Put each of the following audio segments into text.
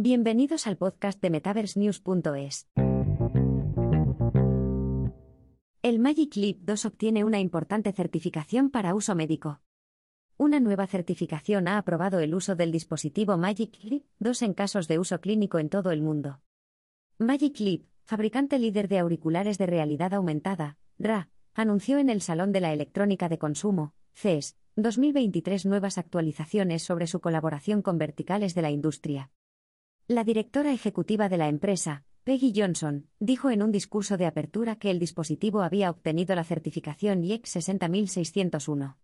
Bienvenidos al podcast de MetaverseNews.es. El Magic Leap 2 obtiene una importante certificación para uso médico. Una nueva certificación ha aprobado el uso del dispositivo Magic Leap 2 en casos de uso clínico en todo el mundo. Magic Leap, fabricante líder de auriculares de realidad aumentada, RA, anunció en el Salón de la Electrónica de Consumo, CES, 2023 nuevas actualizaciones sobre su colaboración con verticales de la industria. La directora ejecutiva de la empresa, Peggy Johnson, dijo en un discurso de apertura que el dispositivo había obtenido la certificación IEC 60601.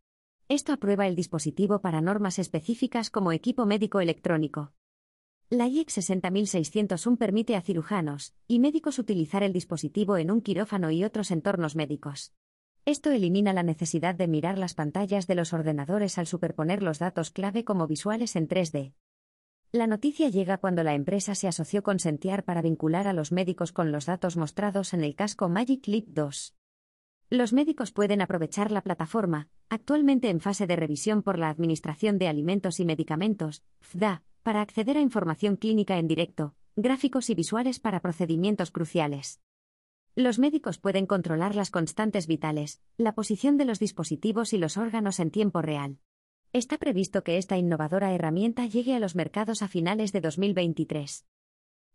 Esto aprueba el dispositivo para normas específicas como equipo médico electrónico. La IEC 60601 permite a cirujanos y médicos utilizar el dispositivo en un quirófano y otros entornos médicos. Esto elimina la necesidad de mirar las pantallas de los ordenadores al superponer los datos clave como visuales en 3D. La noticia llega cuando la empresa se asoció con Sentiar para vincular a los médicos con los datos mostrados en el casco Magic Leap 2. Los médicos pueden aprovechar la plataforma, actualmente en fase de revisión por la Administración de Alimentos y Medicamentos, FDA, para acceder a información clínica en directo, gráficos y visuales para procedimientos cruciales. Los médicos pueden controlar las constantes vitales, la posición de los dispositivos y los órganos en tiempo real. Está previsto que esta innovadora herramienta llegue a los mercados a finales de 2023.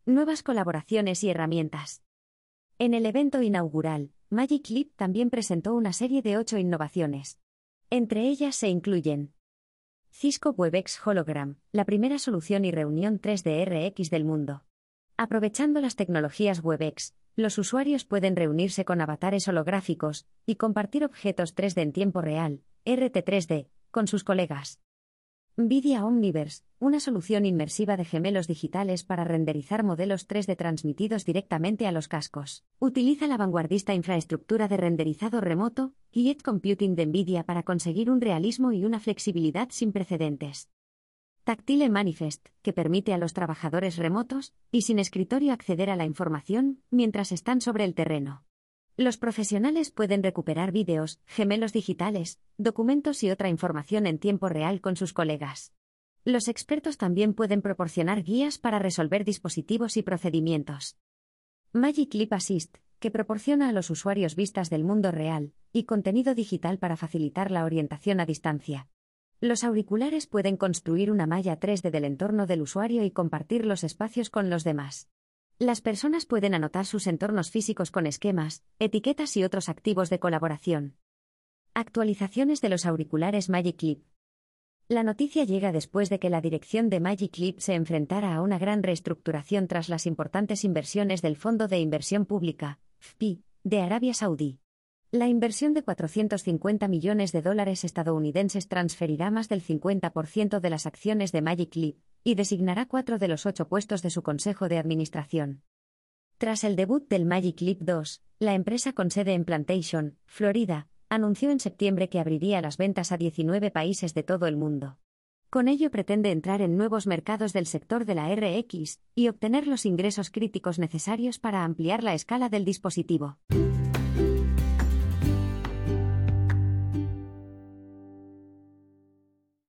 Nuevas colaboraciones y herramientas. En el evento inaugural, Magic Leap también presentó una serie de ocho innovaciones. Entre ellas se incluyen Cisco WebEx Hologram, la primera solución y reunión 3D RX del mundo. Aprovechando las tecnologías WebEx, los usuarios pueden reunirse con avatares holográficos y compartir objetos 3D en tiempo real, RT3D, con sus colegas. Nvidia Omniverse, una solución inmersiva de gemelos digitales para renderizar modelos 3D transmitidos directamente a los cascos. Utiliza la vanguardista infraestructura de renderizado remoto Edge Computing de Nvidia para conseguir un realismo y una flexibilidad sin precedentes. Tactile Manifest, que permite a los trabajadores remotos y sin escritorio acceder a la información mientras están sobre el terreno. Los profesionales pueden recuperar vídeos, gemelos digitales, documentos y otra información en tiempo real con sus colegas. Los expertos también pueden proporcionar guías para resolver dispositivos y procedimientos. Magic Leap Assist, que proporciona a los usuarios vistas del mundo real y contenido digital para facilitar la orientación a distancia. Los auriculares pueden construir una malla 3D del entorno del usuario y compartir los espacios con los demás. Las personas pueden anotar sus entornos físicos con esquemas, etiquetas y otros activos de colaboración. Actualizaciones de los auriculares Magic Leap. La noticia llega después de que la dirección de Magic Leap se enfrentara a una gran reestructuración tras las importantes inversiones del Fondo de Inversión Pública, FPI, de Arabia Saudí. La inversión de 450 millones de dólares estadounidenses transferirá más del 50% de las acciones de Magic Leap, y designará cuatro de los ocho puestos de su consejo de administración. Tras el debut del Magic Leap 2, la empresa con sede en Plantation, Florida, anunció en septiembre que abriría las ventas a 19 países de todo el mundo. Con ello pretende entrar en nuevos mercados del sector de la RX y obtener los ingresos críticos necesarios para ampliar la escala del dispositivo.